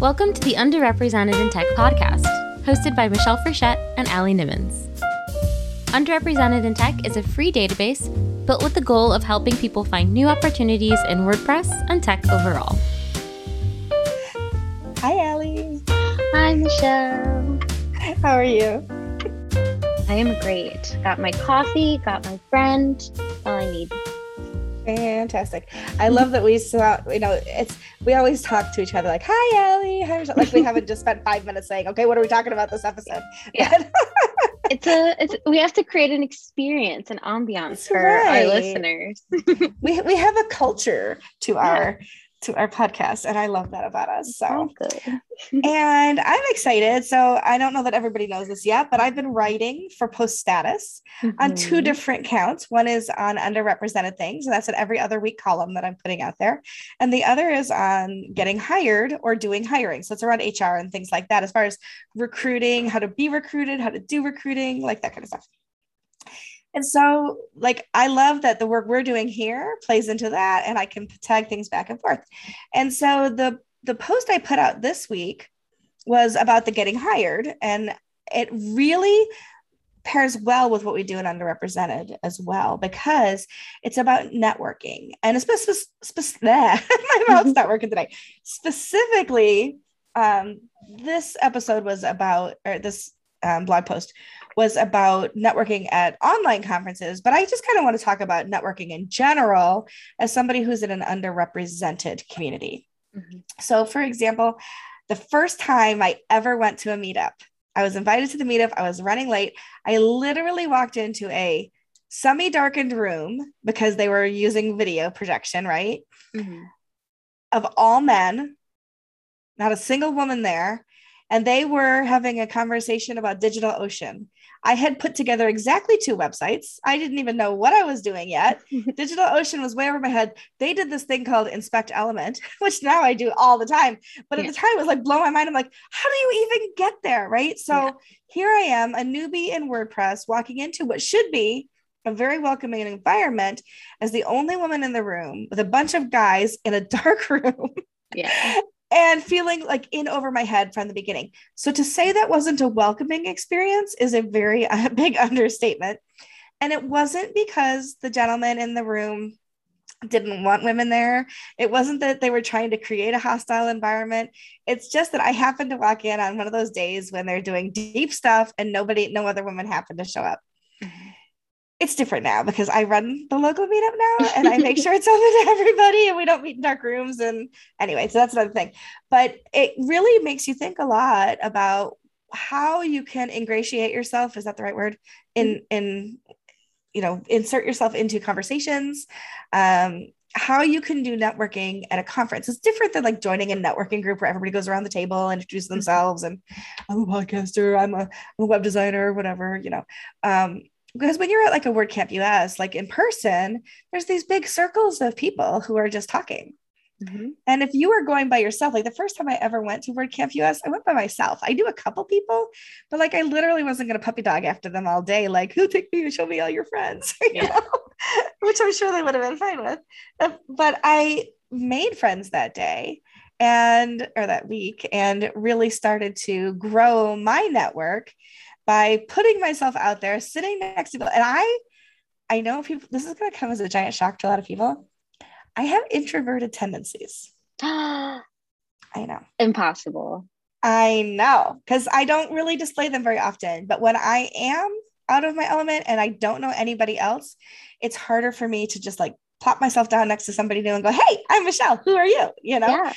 Welcome to the Underrepresented in Tech podcast, hosted by Michelle Frechette and Allie Nimmons. Underrepresented in Tech is a free database built with the goal of helping people find new opportunities in WordPress and tech overall. Hi, Allie. Hi, Michelle. How are you? I am great. Got my coffee, got my friend, all I need. Fantastic. I love that we saw, you know, it's, we always talk to each other like, hi, Allie. Hi. Like we haven't just spent five minutes saying, okay, what are we talking about this episode? Yeah. it's a, it's, we have to create an experience, an ambiance That's for right. our listeners. we, we have a culture to our, to our podcast. And I love that about us. So, good. and I'm excited. So I don't know that everybody knows this yet, but I've been writing for Post Status on two Mhm. different counts. One is on underrepresented things, and that's an every other week column that I'm putting out there. And the other is on getting hired or doing hiring. So it's around HR and things like that, as far as recruiting, how to be recruited, how to do recruiting, like that kind of stuff. And so, like, I love that the work we're doing here plays into that, and I can tag things back and forth. And so the the post I put out this week was about the getting hired, and it really pairs well with what we do in underrepresented as well because it's about networking and especially spe- my mouth's not working today specifically um, this episode was about or this um, blog post was about networking at online conferences but i just kind of want to talk about networking in general as somebody who's in an underrepresented community Mhm. so for example the first time i ever went to a meetup I was invited to the meetup. I was running late. I literally walked into a semi darkened room because they were using video projection, right? Mhm. Of all men, not a single woman there. And they were having a conversation about DigitalOcean. I had put together exactly two websites. I didn't even know what I was doing yet. DigitalOcean was way over my head. They did this thing called Inspect Element, which now I do all the time. But at Yeah. the time, it was like blow my mind. I'm like, how do you even get there? Right. So Yeah. here I am, a newbie in WordPress, walking into what should be a very welcoming environment as the only woman in the room with a bunch of guys in a dark room Yeah. And feeling like in over my head from the beginning. So to say that wasn't a welcoming experience is a very uh, big understatement. And it wasn't because the gentleman in the room didn't want women there. It wasn't that they were trying to create a hostile environment. It's just that I happened to walk in on one of those days when they're doing deep stuff and nobody, no other woman happened to show up. It's different now because I run the local meetup now and I make sure it's open to everybody and we don't meet in dark rooms. And anyway, so that's another thing. But it really makes you think a lot about how you can ingratiate yourself. Is that the right word? In in you know, insert yourself into conversations. Um, how you can do networking at a conference is different than like joining a networking group where everybody goes around the table and introduces themselves and I'm a podcaster, I'm a, I'm a web designer, whatever, you know. Um, because when you're at like a WordCamp US, like in person, there's these big circles of people who are just talking. Mhm. And if you were going by yourself, like the first time I ever went to WordCamp US, I went by myself. I knew a couple people, but like I literally wasn't going to puppy dog after them all day. Like, who take me and show me all your friends? you Yeah. Which I'm sure they would have been fine with. Uh, But I made friends that day and or that week and really started to grow my network by putting myself out there, sitting next to people. And I I know people this is gonna come as a giant shock to a lot of people. I have introverted tendencies. I know. Impossible. I know because I don't really display them very often. But when I am out of my element and I don't know anybody else, it's harder for me to just like plop myself down next to somebody new and go, Hey, I'm Michelle. Who are you? You know? Yeah.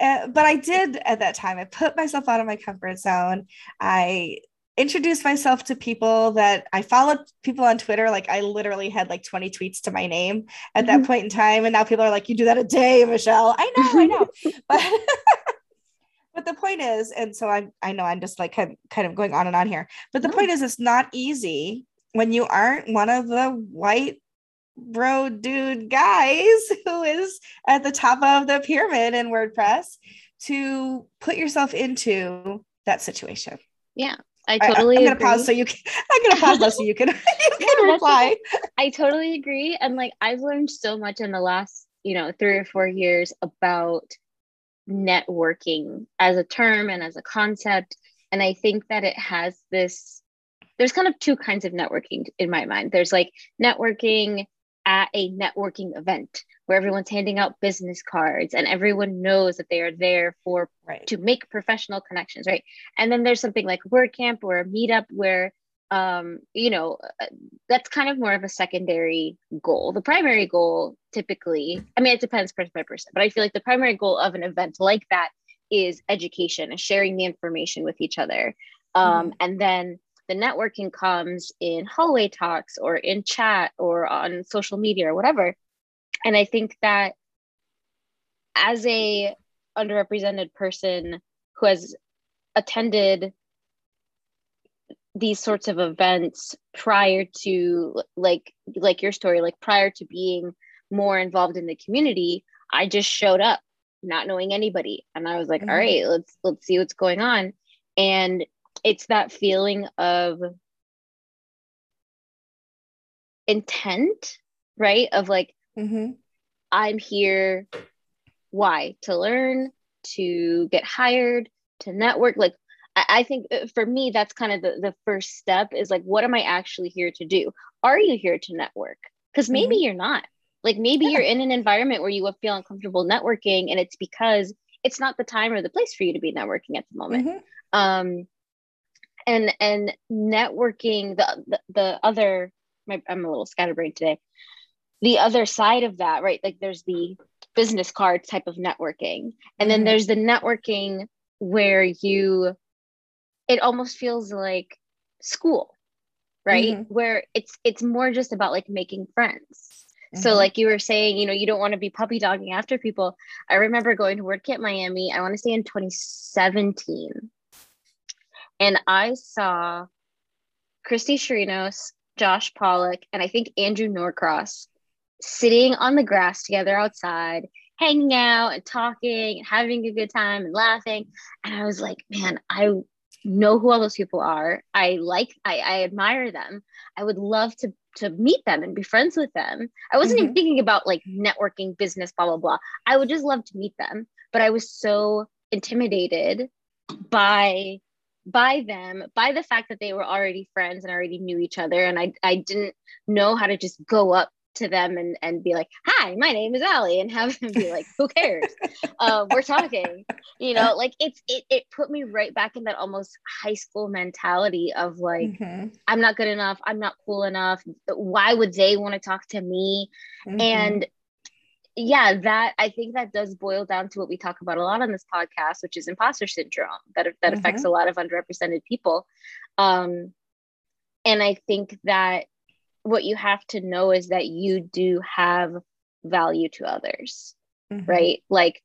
Uh, but I did at that time. I put myself out of my comfort zone. I introduced myself to people that I followed people on Twitter. Like I literally had like 20 tweets to my name at that Mhm. point in time. And now people are like, you do that a day, Michelle. I know, I know. but but the point is, and so I'm I know I'm just like kind kind of going on and on here. But the No. point is it's not easy when you aren't one of the white bro dude guys who is at the top of the pyramid in WordPress to put yourself into that situation. Yeah. I I- totally I'm gonna agree. pause so you can I'm gonna pause now so you can you can reply. I totally agree. And like I've learned so much in the last, you know, three or four years about networking as a term and as a concept. And I think that it has this, there's kind of two kinds of networking in my mind. There's like networking at a networking event where everyone's handing out business cards and everyone knows that they are there for right. to make professional connections, right? And then there's something like WordCamp or a meetup where um, you know, uh, that's kind of more of a secondary goal. The primary goal typically, I mean, it depends person by person, but I feel like the primary goal of an event like that is education and sharing the information with each other. Um, mm-hmm. And then the networking comes in hallway talks or in chat or on social media or whatever. And I think that as a underrepresented person who has attended these sorts of events prior to like like your story like prior to being more involved in the community i just showed up not knowing anybody and i was like mm-hmm. all right let's let's see what's going on and it's that feeling of intent right of like mm-hmm. i'm here why to learn to get hired to network like I think uh, for me, that's kind of the, the first step is like, what am I actually here to do? Are you here to network? Because maybe mm-hmm. you're not. Like maybe yeah. you're in an environment where you feel uncomfortable networking, and it's because it's not the time or the place for you to be networking at the moment. Mm-hmm. Um, and and networking, the the, the other, my, I'm a little scatterbrained today. The other side of that, right? Like there's the business card type of networking, and then mm-hmm. there's the networking where you it almost feels like school right mm-hmm. where it's it's more just about like making friends mm-hmm. so like you were saying you know you don't want to be puppy dogging after people i remember going to WordCamp miami i want to say in 2017 and i saw christy chirinos josh pollock and i think andrew norcross sitting on the grass together outside hanging out and talking and having a good time and laughing and i was like man i know who all those people are. I like, I, I admire them. I would love to to meet them and be friends with them. I wasn't mm-hmm. even thinking about like networking, business, blah blah blah. I would just love to meet them, but I was so intimidated by by them by the fact that they were already friends and already knew each other and I I didn't know how to just go up to them and, and be like, hi, my name is Allie, and have them be like, who cares? uh, we're talking, you know, like it's, it, it put me right back in that almost high school mentality of like, mm-hmm. I'm not good enough. I'm not cool enough. Why would they want to talk to me? Mm-hmm. And yeah, that I think that does boil down to what we talk about a lot on this podcast, which is imposter syndrome that, that mm-hmm. affects a lot of underrepresented people. Um, and I think that what you have to know is that you do have value to others, mm-hmm. right? Like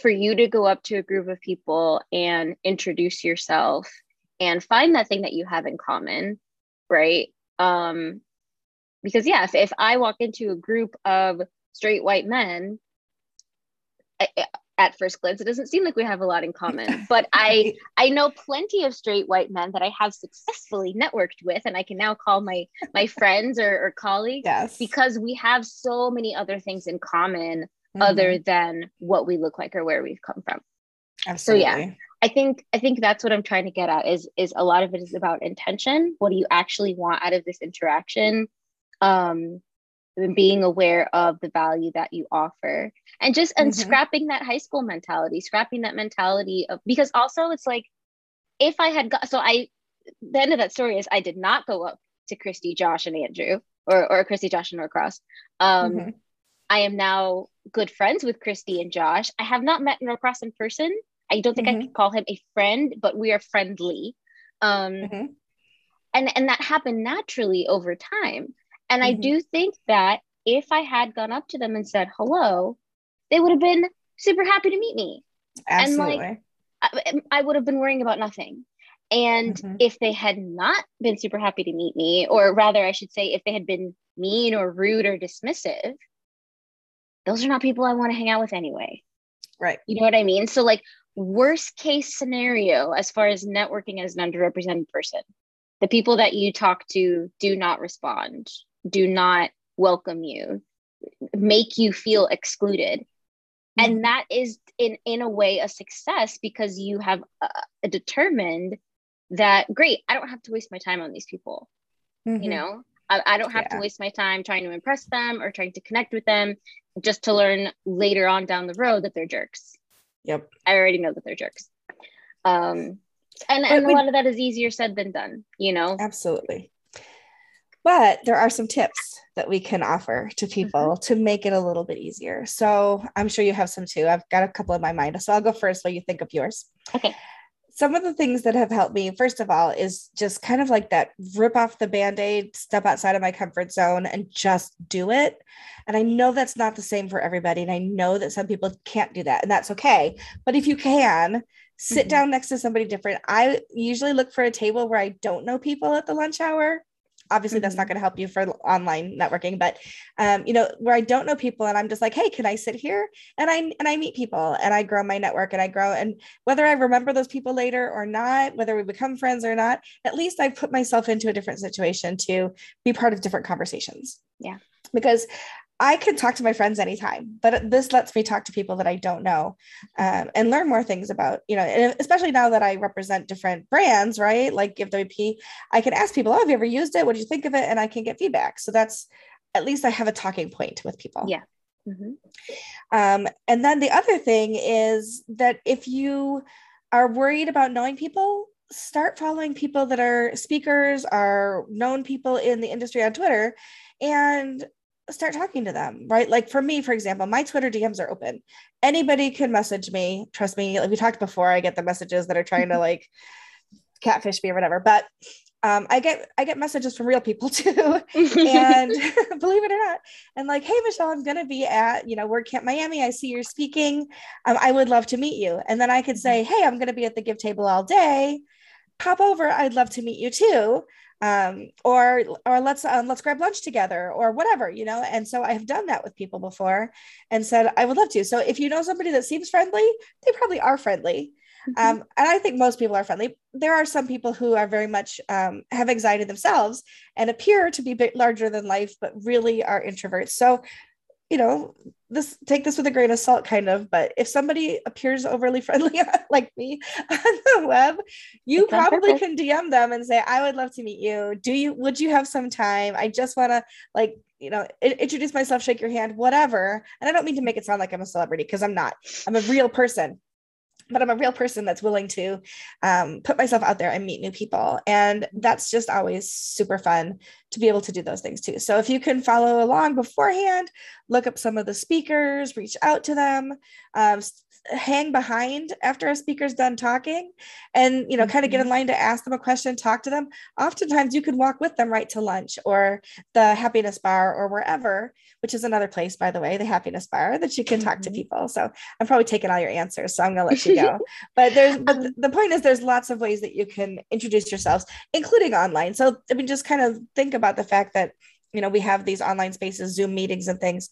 for you to go up to a group of people and introduce yourself and find that thing that you have in common, right? Um, because yeah, if, if I walk into a group of straight white men, I, at first glance it doesn't seem like we have a lot in common but i i know plenty of straight white men that i have successfully networked with and i can now call my my friends or, or colleagues yes. because we have so many other things in common mm-hmm. other than what we look like or where we've come from Absolutely. so yeah i think i think that's what i'm trying to get at is is a lot of it is about intention what do you actually want out of this interaction um being aware of the value that you offer and just and mm-hmm. scrapping that high school mentality scrapping that mentality of because also it's like if i had got so i the end of that story is i did not go up to christy josh and andrew or, or christy josh and norcross um mm-hmm. i am now good friends with christy and josh i have not met norcross in person i don't think mm-hmm. i can call him a friend but we are friendly um mm-hmm. and and that happened naturally over time and mm-hmm. I do think that if I had gone up to them and said hello, they would have been super happy to meet me. Absolutely. And like, I, I would have been worrying about nothing. And mm-hmm. if they had not been super happy to meet me, or rather, I should say, if they had been mean or rude or dismissive, those are not people I want to hang out with anyway. Right. You know what I mean? So, like, worst case scenario as far as networking as an underrepresented person, the people that you talk to do not respond do not welcome you, make you feel excluded. and that is in in a way a success because you have uh, determined that great i don't have to waste my time on these people mm-hmm. you know? I, I, don't have yeah. to waste my time trying to impress them or trying to connect with them just to learn later on down the road that they're jerks. Yep. I already know that they're jerks. Um and, and a lot of that is easier said than done you know? Absolutely but there are some tips that we can offer to people mm-hmm. to make it a little bit easier. So I'm sure you have some too. I've got a couple in my mind. So I'll go first while you think of yours. Okay. Some of the things that have helped me, first of all, is just kind of like that rip off the band aid, step outside of my comfort zone and just do it. And I know that's not the same for everybody. And I know that some people can't do that, and that's okay. But if you can, sit mm-hmm. down next to somebody different. I usually look for a table where I don't know people at the lunch hour obviously mm-hmm. that's not mm-hmm. going to help you for online networking but um, you know where i don't know people and i'm just like hey can i sit here and i and i meet people and i grow my network and i grow and whether i remember those people later or not whether we become friends or not at least i've put myself into a different situation to be part of different conversations yeah because I can talk to my friends anytime, but this lets me talk to people that I don't know um, and learn more things about, you know, especially now that I represent different brands, right? Like Give WP, I can ask people, oh, have you ever used it? What do you think of it? And I can get feedback. So that's at least I have a talking point with people. Yeah. Mm-hmm. Um, and then the other thing is that if you are worried about knowing people, start following people that are speakers, are known people in the industry on Twitter, and start talking to them, right? Like for me, for example, my Twitter DMs are open. Anybody can message me. Trust me, like we talked before, I get the messages that are trying to like catfish me or whatever. But um, I get I get messages from real people too, and believe it or not, and like, hey Michelle, I'm gonna be at you know WordCamp Miami. I see you're speaking. Um, I would love to meet you. And then I could say, mm-hmm. hey, I'm gonna be at the Give Table all day. Pop over. I'd love to meet you too. Um, or or let's um, let's grab lunch together or whatever you know? And so i have done that with people before and said i would love to. So if you know somebody that seems friendly they probably are friendly. Mm-hmm. um, and i think most people are friendly. There are some people who are very much um, have anxiety themselves and appear to be a bit larger than life but really are introverts. So you know, this take this with a grain of salt, kind of. But if somebody appears overly friendly like me on the web, you probably can DM them and say, "I would love to meet you. Do you? Would you have some time? I just want to like." You know, introduce myself, shake your hand, whatever. And I don't mean to make it sound like I'm a celebrity because I'm not. I'm a real person but I'm a real person that's willing to um, put myself out there and meet new people. And that's just always super fun to be able to do those things too. So if you can follow along beforehand, look up some of the speakers, reach out to them, um, hang behind after a speaker's done talking and you know kind of get in mm-hmm. line to ask them a question talk to them. Oftentimes you can walk with them right to lunch or the happiness bar or wherever which is another place by the way the happiness bar that you can talk mm-hmm. to people. So i'm probably taking all your answers so i'm going to let you go. But there's but um, the point is there's lots of ways that you can introduce yourselves including online. So i mean just kind of think about the fact that you know we have these online spaces zoom meetings and things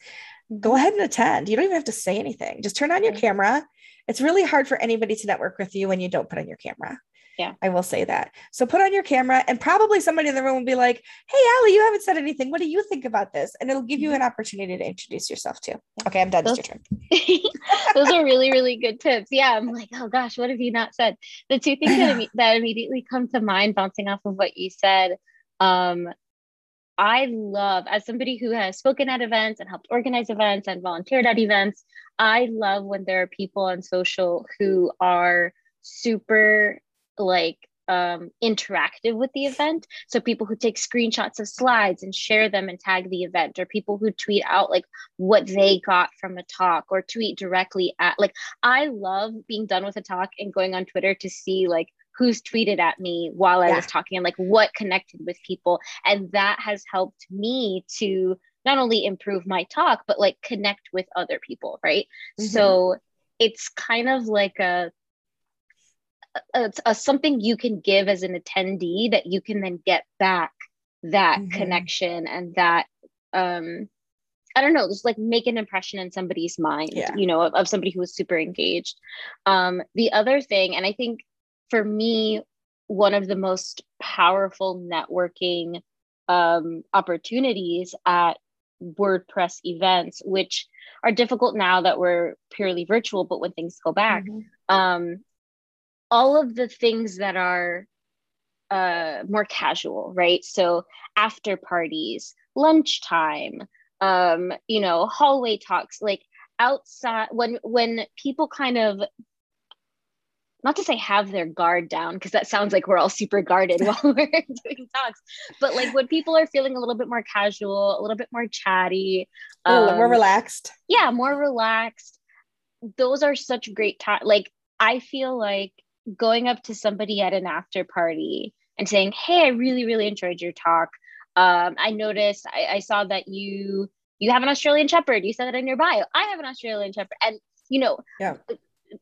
go ahead and attend. You don't even have to say anything. Just turn on your camera. It's really hard for anybody to network with you when you don't put on your camera. Yeah. I will say that. So put on your camera and probably somebody in the room will be like, Hey, Allie, you haven't said anything. What do you think about this? And it'll give you an opportunity to introduce yourself too. Okay, I'm done. Those, it's your turn. those are really, really good tips. Yeah. I'm like, oh gosh, what have you not said? The two things that, that immediately come to mind bouncing off of what you said um, I love, as somebody who has spoken at events and helped organize events and volunteered at events, I love when there are people on social who are super like um, interactive with the event. So people who take screenshots of slides and share them and tag the event, or people who tweet out like what they got from a talk or tweet directly at like I love being done with a talk and going on Twitter to see like who's tweeted at me while I yeah. was talking and like what connected with people. And that has helped me to not only improve my talk, but like connect with other people, right? Mm-hmm. So it's kind of like a, a, a, something you can give as an attendee that you can then get back that mm-hmm. connection and that um I don't know, just like make an impression in somebody's mind, yeah. you know, of, of somebody who was super engaged. Um, the other thing, and I think for me, one of the most powerful networking um, opportunities at WordPress events, which are difficult now that we're purely virtual, but when things go back, mm-hmm. um, all of the things that are uh, more casual, right? So after parties, lunchtime, um, you know, hallway talks, like outside when when people kind of not to say have their guard down because that sounds like we're all super guarded while we're doing talks but like when people are feeling a little bit more casual a little bit more chatty um, more relaxed. yeah more relaxed those are such great time like i feel like going up to somebody at an after party and saying hey i really really enjoyed your talk. Um, i noticed I, I saw that you you have an australian shepherd. You said that in your bio. I have an australian shepherd. And you know yeah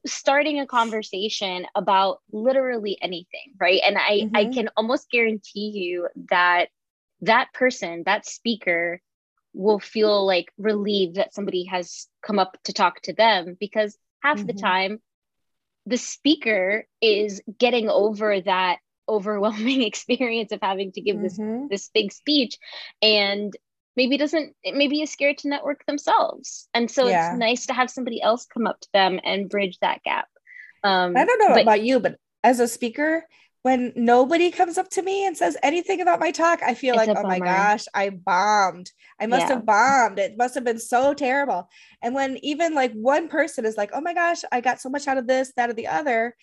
starting a conversation about literally anything right and i mm-hmm. i can almost guarantee you that that person that speaker will feel like relieved that somebody has come up to talk to them because half mm-hmm. the time the speaker is getting over that overwhelming experience of having to give mm-hmm. this this big speech and maybe doesn't maybe is scared to network themselves. And so yeah. it's nice to have somebody else come up to them and bridge that gap. Um, i don't know but, about you but as a speaker when nobody comes up to me and says anything about my talk i feel like oh my gosh i bombed. I must yeah. have bombed. It must have been so terrible. And when even like one person is like oh my gosh i got so much out of this that or the other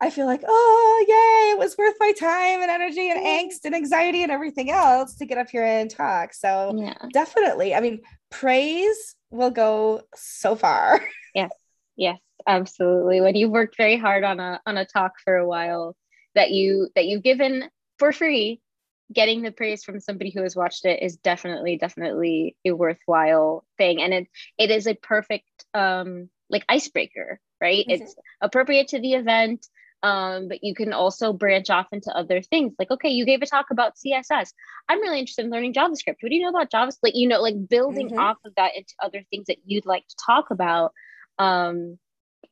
I feel like, oh, yay, it was worth my time and energy and angst and anxiety and everything else to get up here and talk. So, yeah. definitely, I mean, praise will go so far. Yes, yes, absolutely. When you've worked very hard on a on a talk for a while that you that you've given for free, getting the praise from somebody who has watched it is definitely definitely a worthwhile thing, and it it is a perfect um like icebreaker right? Mm-hmm. It's appropriate to the event um, but you can also branch off into other things. Like okay you gave a talk about css i'm really interested in learning javascript. What do you know about javascript like you know like building mm-hmm. off of that into other things that you'd like to talk about um,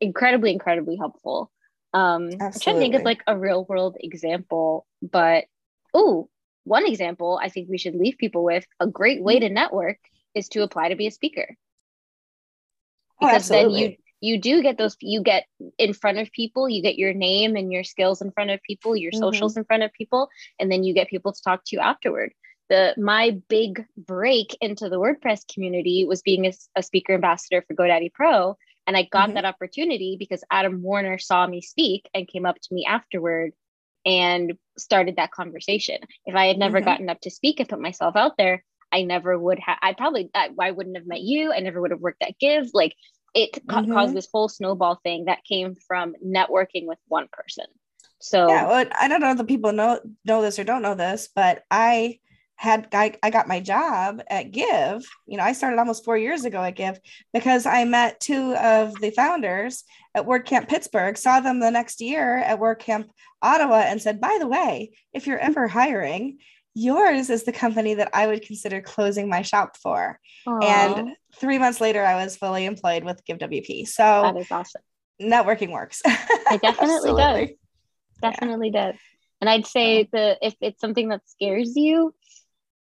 incredibly incredibly helpful. Um i'm trying to think of like a real world example but oh one example i think we should leave people with a great way mm-hmm. to network is to apply to be a speaker. Oh, because oh, then you you do get those you get in front of people you get your name and your skills in front of people your mm-hmm. socials in front of people and then you get people to talk to you afterward the my big break into the wordpress community was being a, a speaker ambassador for godaddy pro and i got mm-hmm. that opportunity because adam warner saw me speak and came up to me afterward and started that conversation if i had never mm-hmm. gotten up to speak and put myself out there i never would have i probably I, I wouldn't have met you i never would have worked at give like it mm-hmm. caused this whole snowball thing that came from networking with one person. So yeah, well, I don't know if the people know know this or don't know this, but I had I, I got my job at Give. You know, I started almost four years ago at Give because I met two of the founders at WordCamp Pittsburgh, saw them the next year at WordCamp Ottawa, and said, by the way, if you're ever hiring, yours is the company that I would consider closing my shop for. Aww. And three months later, I was fully employed with GiveWP. So that is awesome. Networking works. It definitely does. Definitely yeah. does. And I'd say the if it's something that scares you,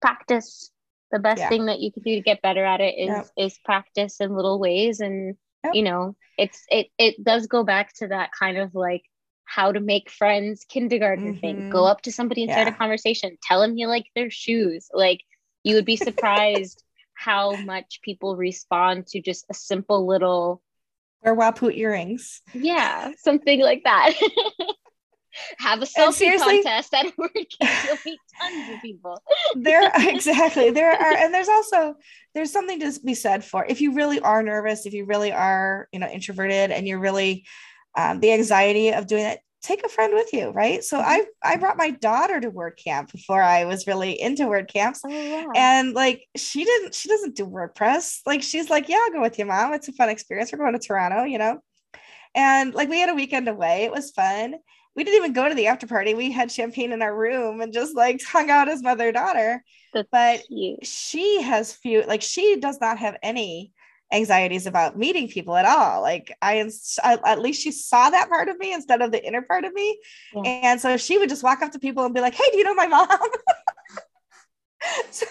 practice. The best yeah. thing that you can do to get better at it is yep. is practice in little ways. And yep. you know, it's it it does go back to that kind of like how to make friends kindergarten mm-hmm. thing. Go up to somebody and start a conversation. Tell them you like their shoes. Like you would be surprised how much people respond to just a simple little or Wapuu earrings. Yeah, something like that. Have a selfie contest at work. You'll meet tons of people. there exactly. There are, and there's also there's something to be said for if you really are nervous, if you really are, you know, introverted and you're really um, the anxiety of doing it take a friend with you, right? So mm-hmm. I I brought my daughter to WordCamp before I was really into WordCamps. Oh, yeah. And like she didn't she doesn't do WordPress. Like she's like, "Yeah, I'll go with you, mom. It's a fun experience. We're going to Toronto, you know." And like we had a weekend away. It was fun. We didn't even go to the after party. We had champagne in our room and just like hung out as mother daughter. but cute. she has few like she does not have any anxieties about meeting people at all. Like I, at least she saw that part of me instead of the inner part of me. Yeah. And so she would just walk up to people and be like, Hey, do you know my mom? so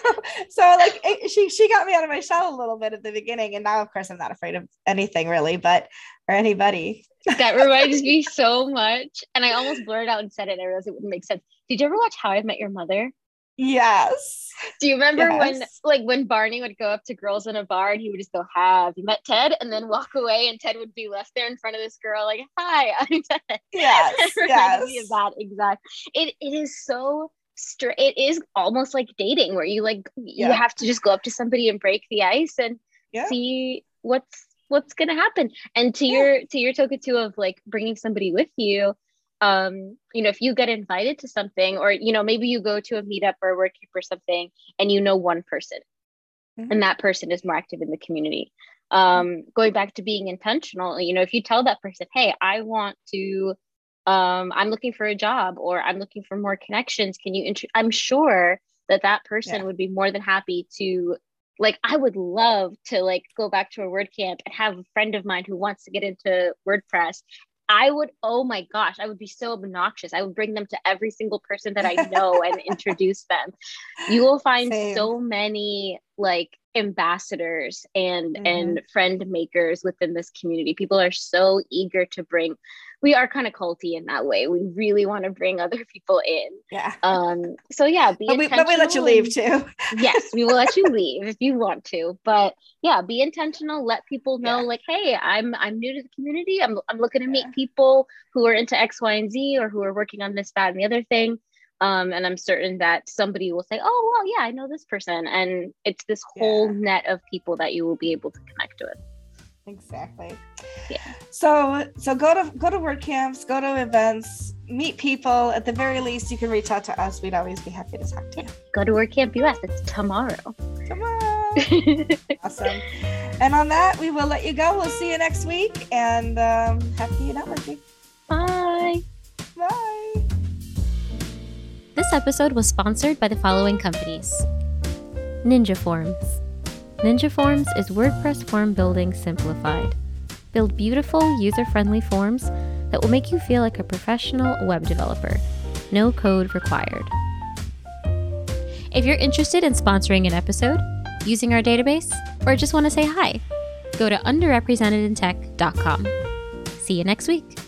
so like it, she she got me out of my shell a little bit at the beginning and now of course i'm not afraid of anything really but or anybody that reminds me so much and i almost blurred out and said it i realized it wouldn't make sense did you ever watch how i met your mother yes do you remember Yes. when like when barney would go up to girls in a bar and he would just go have you met ted and then walk away and ted would be left there in front of this girl like hi i'm ted yes it reminds me yes of that exact it, it is so straight it is almost like dating where you like you have to just go up to somebody and break the ice and Yeah. see what's what's gonna happen and to Yeah. your to your token too of like bringing somebody with you um you know if you get invited to something or you know maybe you go to a meetup or a WordCamp or something and you know one person Mhm. and that person is more active in the community um going back to being intentional you know if you tell that person hey i want to um i'm looking for a job or i'm looking for more connections can you int- i'm sure that that person Yeah. would be more than happy to like i would love to like go back to a word camp and have a friend of mine who wants to get into wordpress i would oh my gosh i would be so obnoxious i would bring them to every single person that i know and introduce them you will find Same. so many like ambassadors and Mhm. and friend makers within this community people are so eager to bring we are kind of culty in that way. We really want to bring other people in. Yeah. Um so yeah be but we, but we let you leave too. Yes we will let you leave if you want to. But yeah be intentional. Let people know Yeah. like hey i'm i'm new to the community. I'm, I'm looking to meet Yeah. people who are into x y and z or who are working on this that and the other thing. Um, and i'm certain that somebody will say oh well yeah i know this person. And it's this whole Yeah. net of people that you will be able to connect with exactly. Yeah. so so go to go to word camps go to events meet people. At the very least you can reach out to us. We'd always be happy to talk to you. Go to WordCamp us it's tomorrow. On awesome. And on that we will let you go. We'll see you next week and um, happy networking. Bye. Bye. This episode was sponsored by the following companies Ninja Forms. Ninja Forms is WordPress form building simplified. Build beautiful, user friendly forms that will make you feel like a professional web developer. No code required. If you're interested in sponsoring an episode, using our database, or just want to say hi, go to underrepresentedintech.com. See you next week.